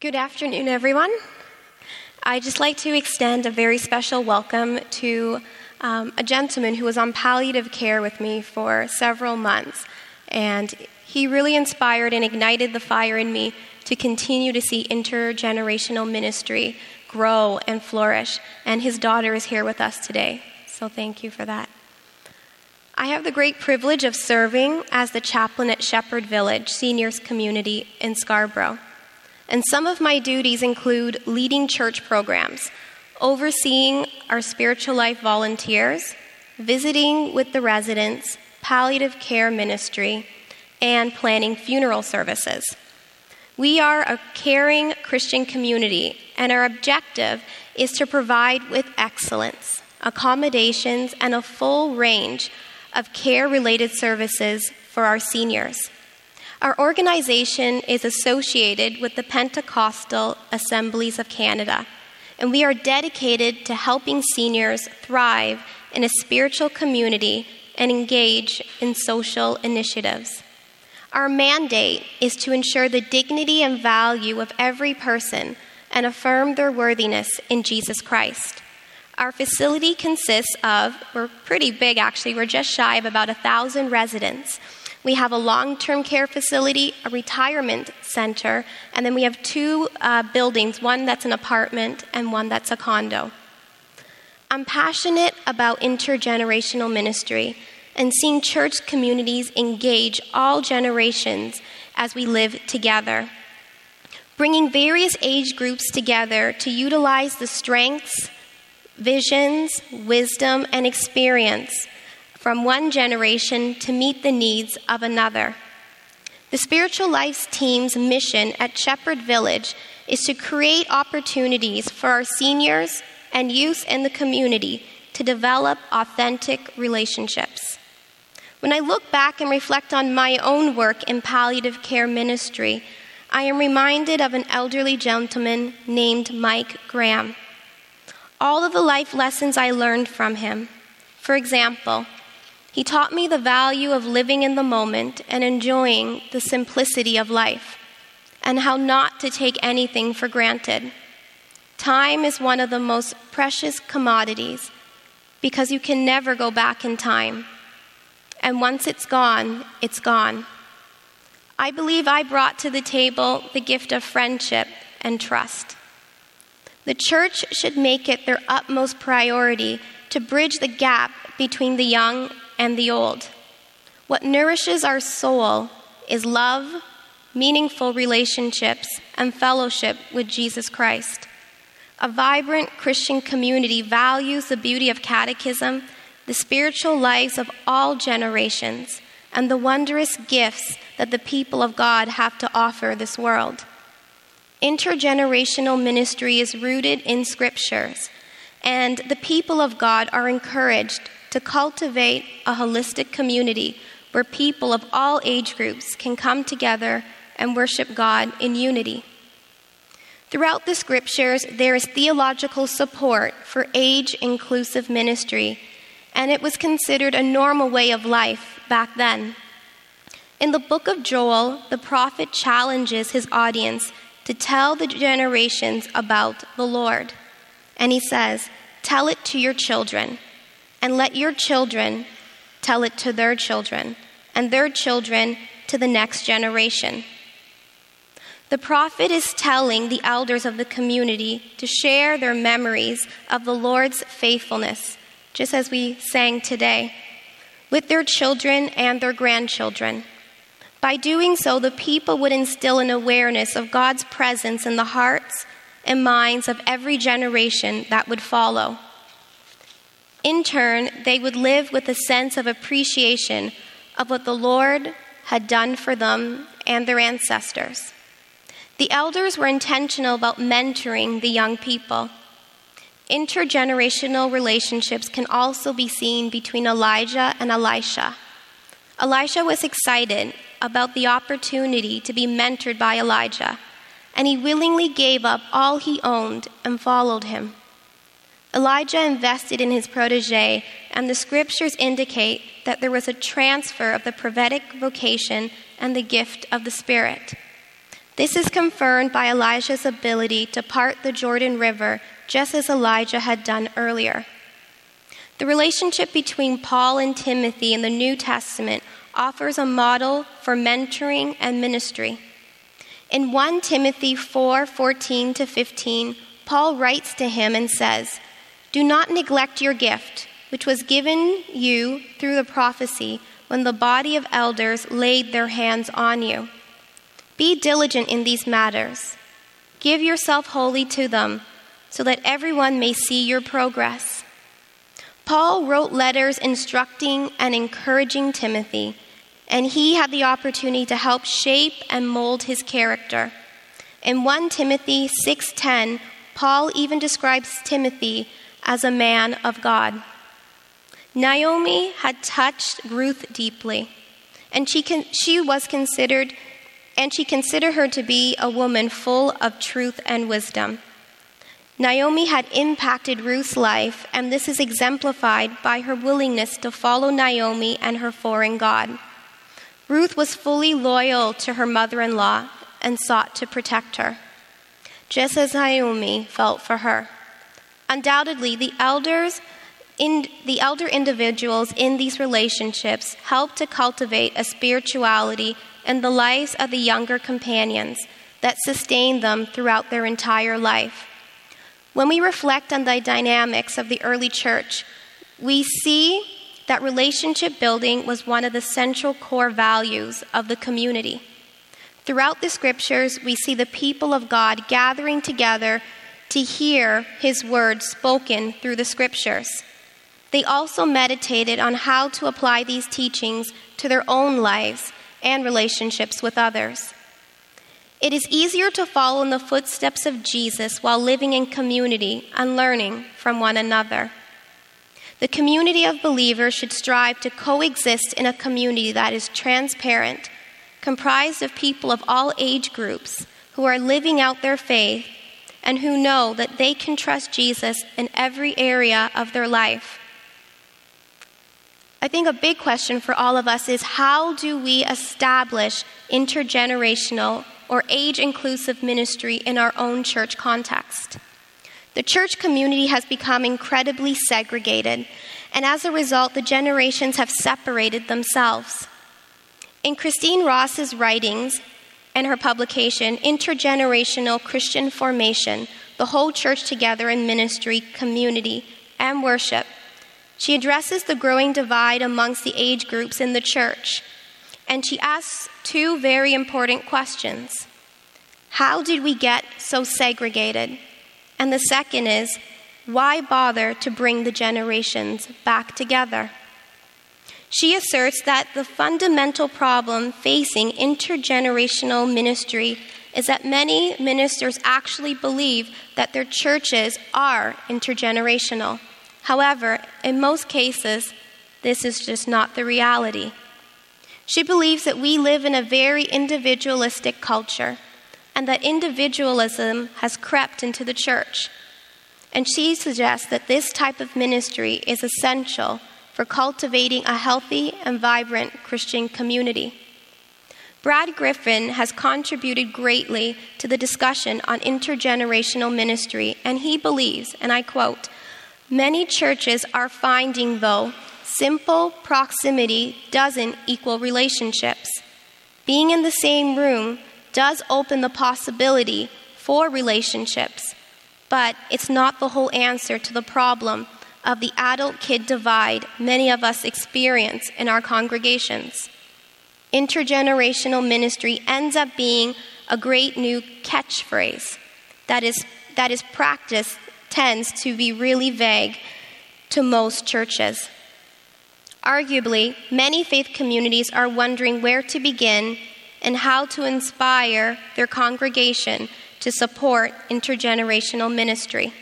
Good afternoon, everyone. I'd just like to extend a very special welcome to um, a gentleman who was on palliative care with me for several months. And he really inspired and ignited the fire in me to continue to see intergenerational ministry grow and flourish. And his daughter is here with us today. So thank you for that. I have the great privilege of serving as the chaplain at Shepherd Village Seniors Community in Scarborough and some of my duties include leading church programs, overseeing our spiritual life volunteers, visiting with the residents, palliative care ministry, and planning funeral services. We are a caring Christian community, and our objective is to provide with excellence, accommodations, and a full range of care related services for our seniors. Our organization is associated with the Pentecostal Assemblies of Canada, and we are dedicated to helping seniors thrive in a spiritual community and engage in social initiatives. Our mandate is to ensure the dignity and value of every person and affirm their worthiness in Jesus Christ. Our facility consists of, we're pretty big actually, we're just shy of about a thousand residents we have a long term care facility, a retirement center, and then we have two uh, buildings one that's an apartment and one that's a condo. I'm passionate about intergenerational ministry and seeing church communities engage all generations as we live together. Bringing various age groups together to utilize the strengths, visions, wisdom, and experience from one generation to meet the needs of another. The Spiritual Life team's mission at Shepherd Village is to create opportunities for our seniors and youth in the community to develop authentic relationships. When I look back and reflect on my own work in palliative care ministry, I am reminded of an elderly gentleman named Mike Graham. All of the life lessons I learned from him. For example, he taught me the value of living in the moment and enjoying the simplicity of life, and how not to take anything for granted. Time is one of the most precious commodities because you can never go back in time. And once it's gone, it's gone. I believe I brought to the table the gift of friendship and trust. The church should make it their utmost priority to bridge the gap between the young and the old. What nourishes our soul is love, meaningful relationships, and fellowship with Jesus Christ. A vibrant Christian community values the beauty of catechism, the spiritual lives of all generations, and the wondrous gifts that the people of God have to offer this world. Intergenerational ministry is rooted in scriptures, and the people of God are encouraged to cultivate a holistic community where people of all age groups can come together and worship God in unity. Throughout the scriptures, there is theological support for age inclusive ministry, and it was considered a normal way of life back then. In the book of Joel, the prophet challenges his audience to tell the generations about the Lord. And he says, Tell it to your children and let your children tell it to their children, and their children to the next generation. The prophet is telling the elders of the community to share their memories of the Lord's faithfulness, just as we sang today, with their children and their grandchildren. By doing so, the people would instill an awareness of God's presence in the hearts and minds of every generation that would follow. In turn, they would live with a sense of appreciation of what the Lord had done for them and their ancestors. The elders were intentional about mentoring the young people. Intergenerational relationships can also be seen between Elijah and Elisha. Elisha was excited about the opportunity to be mentored by Elijah, and he willingly gave up all he owned and followed him. Elijah invested in his protege, and the scriptures indicate that there was a transfer of the prophetic vocation and the gift of the Spirit. This is confirmed by Elijah's ability to part the Jordan River, just as Elijah had done earlier. The relationship between Paul and Timothy in the New Testament offers a model for mentoring and ministry. In 1 Timothy 4 14 to 15, Paul writes to him and says, Do not neglect your gift, which was given you through the prophecy when the body of elders laid their hands on you. Be diligent in these matters. Give yourself wholly to them, so that everyone may see your progress. Paul wrote letters instructing and encouraging Timothy, and he had the opportunity to help shape and mold his character. In 1 Timothy 6:10, Paul even describes Timothy as a man of God. Naomi had touched Ruth deeply, and she, con- she was considered and she considered her to be a woman full of truth and wisdom. Naomi had impacted Ruth's life, and this is exemplified by her willingness to follow Naomi and her foreign God. Ruth was fully loyal to her mother in law and sought to protect her, just as Naomi felt for her. Undoubtedly, the elders in, the elder individuals in these relationships help to cultivate a spirituality in the lives of the younger companions that sustain them throughout their entire life. When we reflect on the dynamics of the early church, we see that relationship building was one of the central core values of the community. Throughout the scriptures, we see the people of God gathering together to hear his word spoken through the scriptures. They also meditated on how to apply these teachings to their own lives and relationships with others. It is easier to follow in the footsteps of Jesus while living in community and learning from one another. The community of believers should strive to coexist in a community that is transparent, comprised of people of all age groups who are living out their faith and who know that they can trust Jesus in every area of their life. I think a big question for all of us is how do we establish intergenerational or age inclusive ministry in our own church context? The church community has become incredibly segregated, and as a result, the generations have separated themselves. In Christine Ross's writings and her publication, Intergenerational Christian Formation The Whole Church Together in Ministry, Community, and Worship, she addresses the growing divide amongst the age groups in the church, and she asks two very important questions How did we get so segregated? And the second is, why bother to bring the generations back together? She asserts that the fundamental problem facing intergenerational ministry is that many ministers actually believe that their churches are intergenerational. However, in most cases, this is just not the reality. She believes that we live in a very individualistic culture and that individualism has crept into the church. And she suggests that this type of ministry is essential for cultivating a healthy and vibrant Christian community. Brad Griffin has contributed greatly to the discussion on intergenerational ministry, and he believes, and I quote, Many churches are finding, though, simple proximity doesn't equal relationships. Being in the same room does open the possibility for relationships, but it's not the whole answer to the problem of the adult kid divide many of us experience in our congregations. Intergenerational ministry ends up being a great new catchphrase that is, that is practiced tends to be really vague to most churches. Arguably, many faith communities are wondering where to begin and how to inspire their congregation to support intergenerational ministry.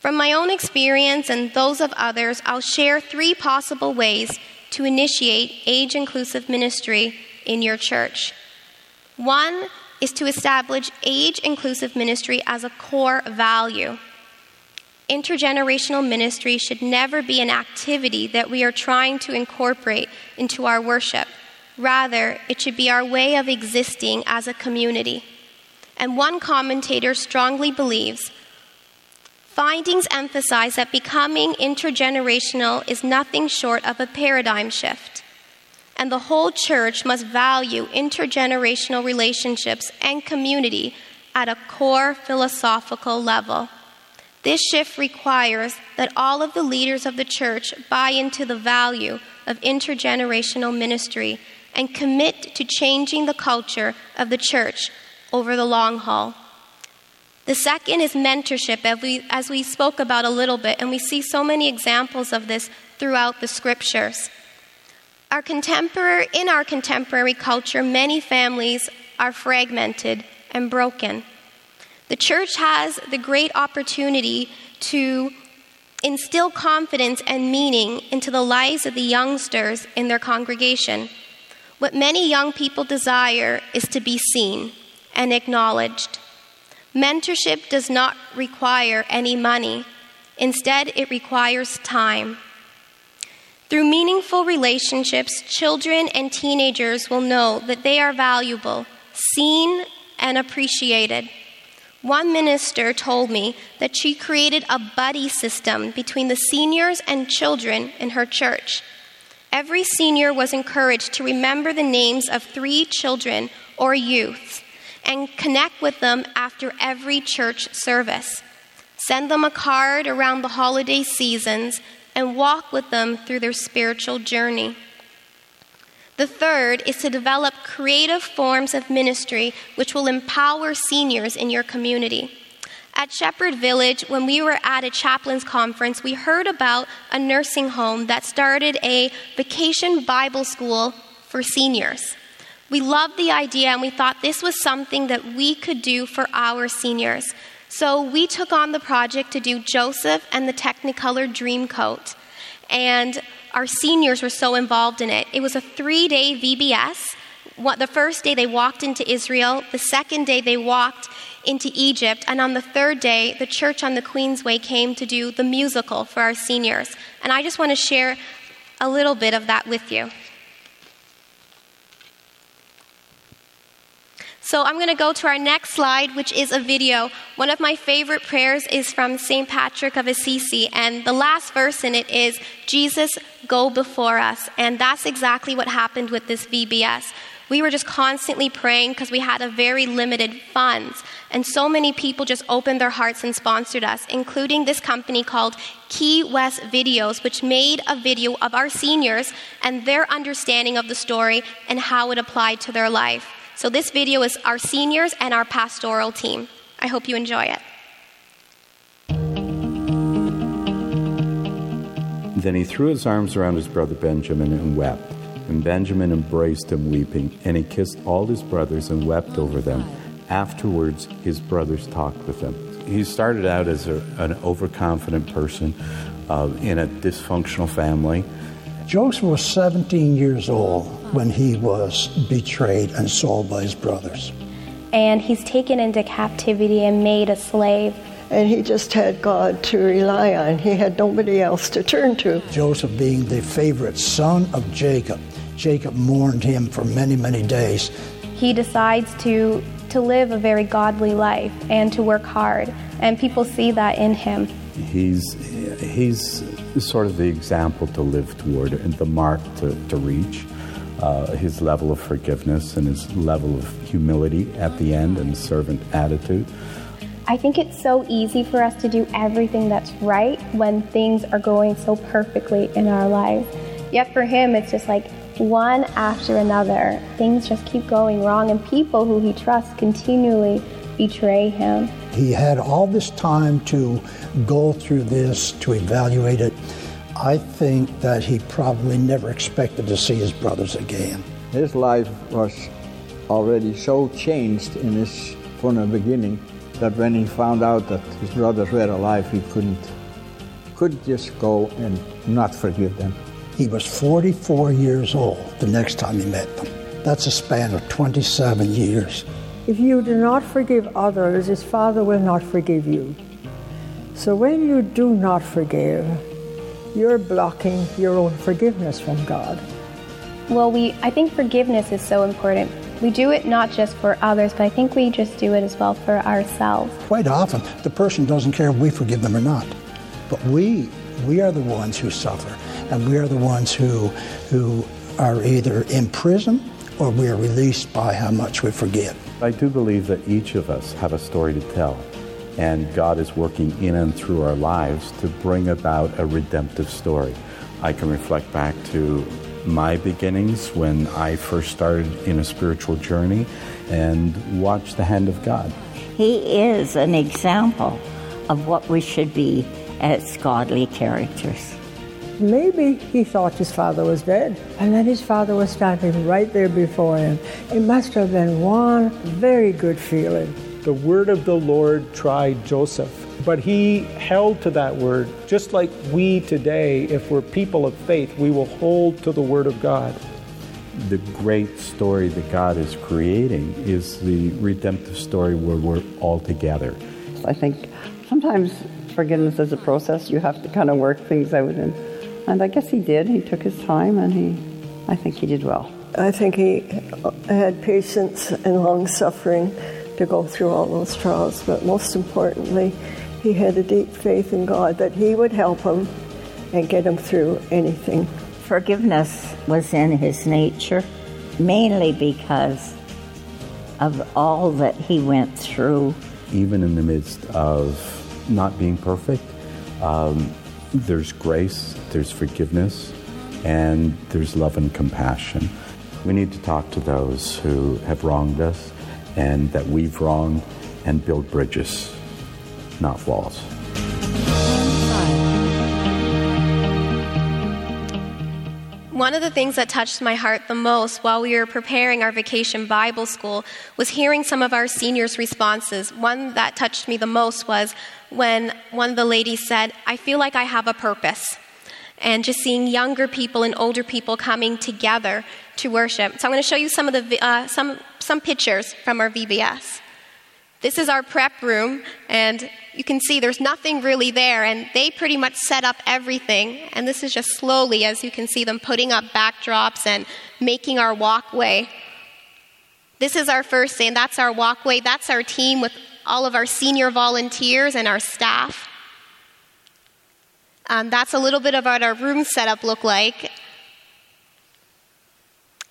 From my own experience and those of others, I'll share three possible ways to initiate age inclusive ministry in your church. One is to establish age inclusive ministry as a core value intergenerational ministry should never be an activity that we are trying to incorporate into our worship. Rather, it should be our way of existing as a community. and one commentator strongly believes findings emphasize that becoming intergenerational is nothing short of a paradigm shift. And the whole church must value intergenerational relationships and community at a core philosophical level. This shift requires that all of the leaders of the church buy into the value of intergenerational ministry and commit to changing the culture of the church over the long haul. The second is mentorship, as we, as we spoke about a little bit, and we see so many examples of this throughout the scriptures. Our contemporary, in our contemporary culture, many families are fragmented and broken. The church has the great opportunity to instill confidence and meaning into the lives of the youngsters in their congregation. What many young people desire is to be seen and acknowledged. Mentorship does not require any money, instead, it requires time. Through meaningful relationships, children and teenagers will know that they are valuable, seen, and appreciated. One minister told me that she created a buddy system between the seniors and children in her church. Every senior was encouraged to remember the names of three children or youths and connect with them after every church service. Send them a card around the holiday seasons and walk with them through their spiritual journey. The third is to develop creative forms of ministry which will empower seniors in your community. At Shepherd Village, when we were at a chaplain's conference, we heard about a nursing home that started a vacation Bible school for seniors. We loved the idea and we thought this was something that we could do for our seniors. So we took on the project to do Joseph and the Technicolor Dreamcoat. And our seniors were so involved in it. It was a three day VBS. The first day they walked into Israel, the second day they walked into Egypt, and on the third day, the church on the Queensway came to do the musical for our seniors. And I just want to share a little bit of that with you. So I'm going to go to our next slide, which is a video. One of my favorite prayers is from St. Patrick of Assisi, and the last verse in it is, Jesus, go before us. And that's exactly what happened with this VBS. We were just constantly praying because we had a very limited funds. And so many people just opened their hearts and sponsored us, including this company called Key West Videos, which made a video of our seniors and their understanding of the story and how it applied to their life. So, this video is our seniors and our pastoral team. I hope you enjoy it. Then he threw his arms around his brother Benjamin and wept. And Benjamin embraced him, weeping, and he kissed all his brothers and wept over them. Afterwards, his brothers talked with him. He started out as a, an overconfident person uh, in a dysfunctional family. Joseph was 17 years old when he was betrayed and sold by his brothers. And he's taken into captivity and made a slave. And he just had God to rely on. He had nobody else to turn to. Joseph being the favorite son of Jacob. Jacob mourned him for many, many days. He decides to, to live a very godly life and to work hard. And people see that in him. He's, he's sort of the example to live toward and the mark to, to reach uh, his level of forgiveness and his level of humility at the end and servant attitude. I think it's so easy for us to do everything that's right when things are going so perfectly in our lives. Yet for him, it's just like one after another. Things just keep going wrong, and people who he trusts continually betray him. He had all this time to go through this, to evaluate it. I think that he probably never expected to see his brothers again. His life was already so changed in his from the beginning that when he found out that his brothers were alive, he couldn't could just go and not forgive them. He was 44 years old the next time he met them. That's a span of 27 years. If you do not forgive others, his Father will not forgive you. So when you do not forgive, you're blocking your own forgiveness from God. Well, we I think forgiveness is so important we do it not just for others, but I think we just do it as well for ourselves. Quite often, the person doesn't care if we forgive them or not. But we, we are the ones who suffer, and we are the ones who, who are either in prison or we are released by how much we forgive. I do believe that each of us have a story to tell, and God is working in and through our lives to bring about a redemptive story. I can reflect back to my beginnings when I first started in a spiritual journey and watch the hand of God. He is an example of what we should be as godly characters. Maybe he thought his father was dead, and then his father was standing right there before him. It must have been one very good feeling. The word of the Lord tried Joseph, but he held to that word. Just like we today, if we're people of faith, we will hold to the word of God. The great story that God is creating is the redemptive story where we're all together. I think sometimes forgiveness is a process. You have to kind of work things out and and I guess he did. He took his time and he, I think he did well. I think he had patience and long suffering to go through all those trials, but most importantly, he had a deep faith in God that he would help him and get him through anything. Forgiveness was in his nature, mainly because of all that he went through. Even in the midst of not being perfect, um, there's grace, there's forgiveness, and there's love and compassion. We need to talk to those who have wronged us and that we've wronged and build bridges, not walls. One of the things that touched my heart the most while we were preparing our vacation Bible school was hearing some of our seniors' responses. One that touched me the most was when one of the ladies said, I feel like I have a purpose. And just seeing younger people and older people coming together to worship. So I'm going to show you some of the uh, some some pictures from our VBS. This is our prep room, and you can see there's nothing really there, and they pretty much set up everything. And this is just slowly, as you can see them putting up backdrops and making our walkway. This is our first day, and that's our walkway. That's our team with all of our senior volunteers and our staff. Um, that's a little bit of what our room setup looked like.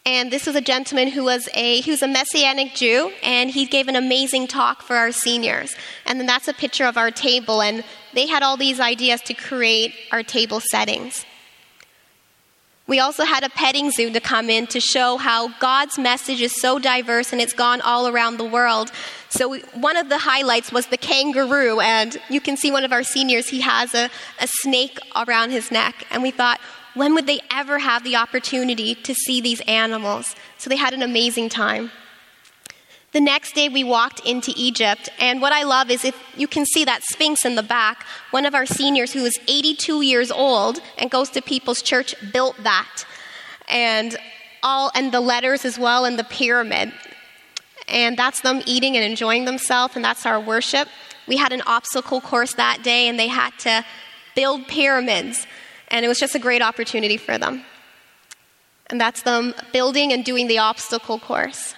And this was a gentleman who was a he was a messianic Jew, and he gave an amazing talk for our seniors. And then that's a picture of our table, and they had all these ideas to create our table settings. We also had a petting zoo to come in to show how God's message is so diverse and it's gone all around the world. So, we, one of the highlights was the kangaroo, and you can see one of our seniors, he has a, a snake around his neck. And we thought, when would they ever have the opportunity to see these animals? So, they had an amazing time. The next day, we walked into Egypt, and what I love is if you can see that Sphinx in the back, one of our seniors who is 82 years old and goes to People's Church built that. And all and the letters as well and the pyramid. And that's them eating and enjoying themselves, and that's our worship. We had an obstacle course that day, and they had to build pyramids, and it was just a great opportunity for them. And that's them building and doing the obstacle course.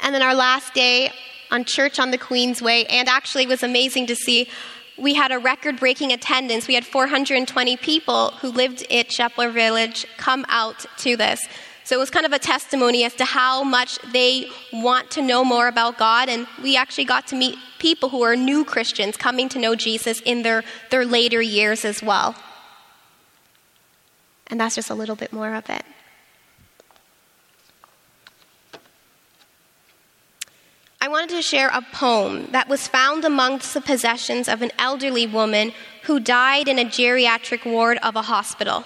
And then our last day on church on the Queensway, and actually it was amazing to see. We had a record breaking attendance. We had 420 people who lived at Shepherd Village come out to this. So it was kind of a testimony as to how much they want to know more about God. And we actually got to meet people who are new Christians coming to know Jesus in their, their later years as well. And that's just a little bit more of it. I wanted to share a poem that was found amongst the possessions of an elderly woman who died in a geriatric ward of a hospital.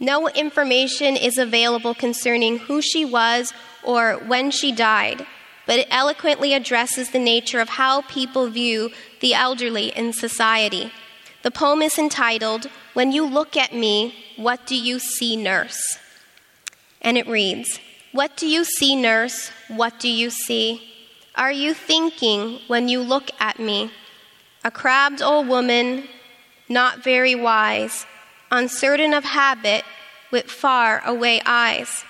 No information is available concerning who she was or when she died, but it eloquently addresses the nature of how people view the elderly in society. The poem is entitled, When You Look at Me, What Do You See, Nurse? And it reads, What do you see, nurse? What do you see? are you thinking when you look at me? A crabbed old woman, not very wise, uncertain of habit, with far away eyes,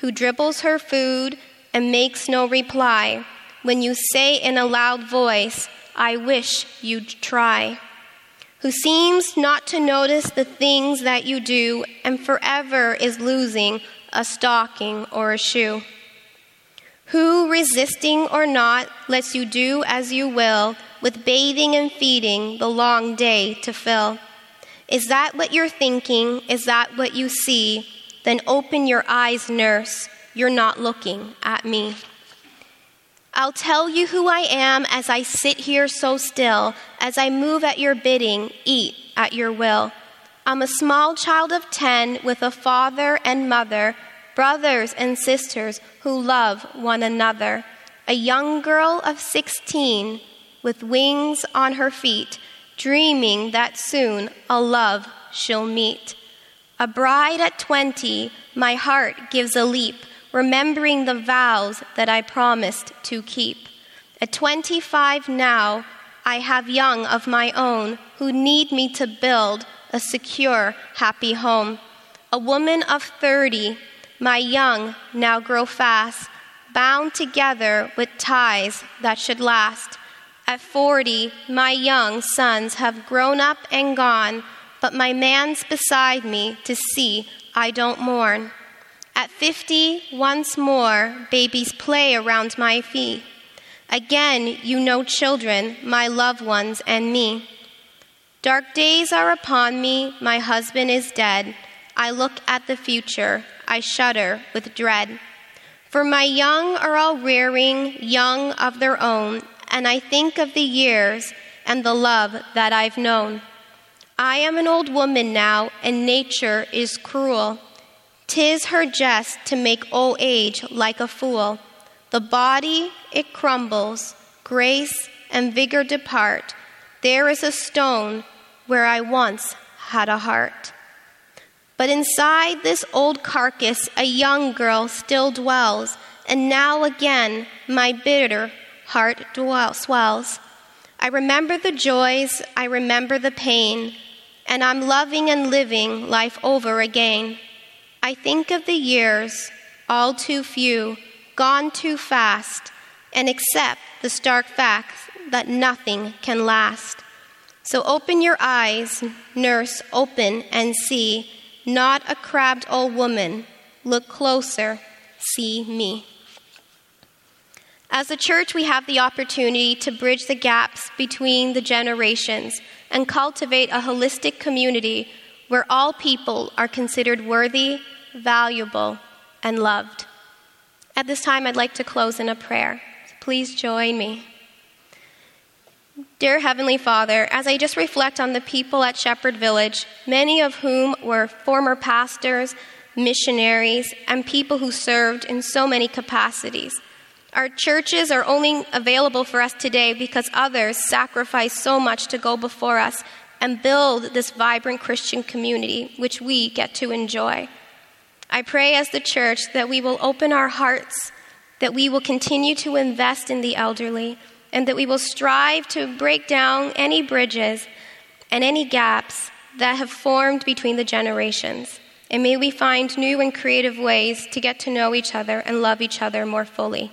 who dribbles her food and makes no reply when you say in a loud voice, I wish you'd try. Who seems not to notice the things that you do and forever is losing a stocking or a shoe. Who, resisting or not, lets you do as you will, with bathing and feeding the long day to fill. Is that what you're thinking? Is that what you see? Then open your eyes, nurse. You're not looking at me. I'll tell you who I am as I sit here so still, as I move at your bidding, eat at your will. I'm a small child of ten with a father and mother, brothers and sisters who love one another. A young girl of sixteen with wings on her feet dreaming that soon a love she'll meet. A bride at 20, my heart gives a leap, remembering the vows that I promised to keep. At 25 now, I have young of my own who need me to build a secure, happy home. A woman of 30, my young now grow fast, bound together with ties that should last. At 40, my young sons have grown up and gone, but my man's beside me to see I don't mourn. At 50, once more, babies play around my feet. Again, you know children, my loved ones, and me. Dark days are upon me, my husband is dead. I look at the future, I shudder with dread. For my young are all rearing, young of their own, and I think of the years and the love that I've known. I am an old woman now, and nature is cruel. Tis her jest to make old age like a fool. The body, it crumbles, grace and vigor depart. There is a stone where I once had a heart. But inside this old carcass, a young girl still dwells, and now again my bitter heart dwell, swells. I remember the joys, I remember the pain, and I'm loving and living life over again. I think of the years, all too few, gone too fast, and accept the stark fact that nothing can last. So open your eyes, nurse, open and see, not a crabbed old woman. Look closer, see me. As a church, we have the opportunity to bridge the gaps between the generations and cultivate a holistic community where all people are considered worthy, valuable, and loved. At this time, I'd like to close in a prayer. Please join me. Dear Heavenly Father, as I just reflect on the people at Shepherd Village, many of whom were former pastors, missionaries, and people who served in so many capacities, our churches are only available for us today because others sacrificed so much to go before us and build this vibrant Christian community which we get to enjoy. I pray as the church that we will open our hearts, that we will continue to invest in the elderly, and that we will strive to break down any bridges and any gaps that have formed between the generations. And may we find new and creative ways to get to know each other and love each other more fully.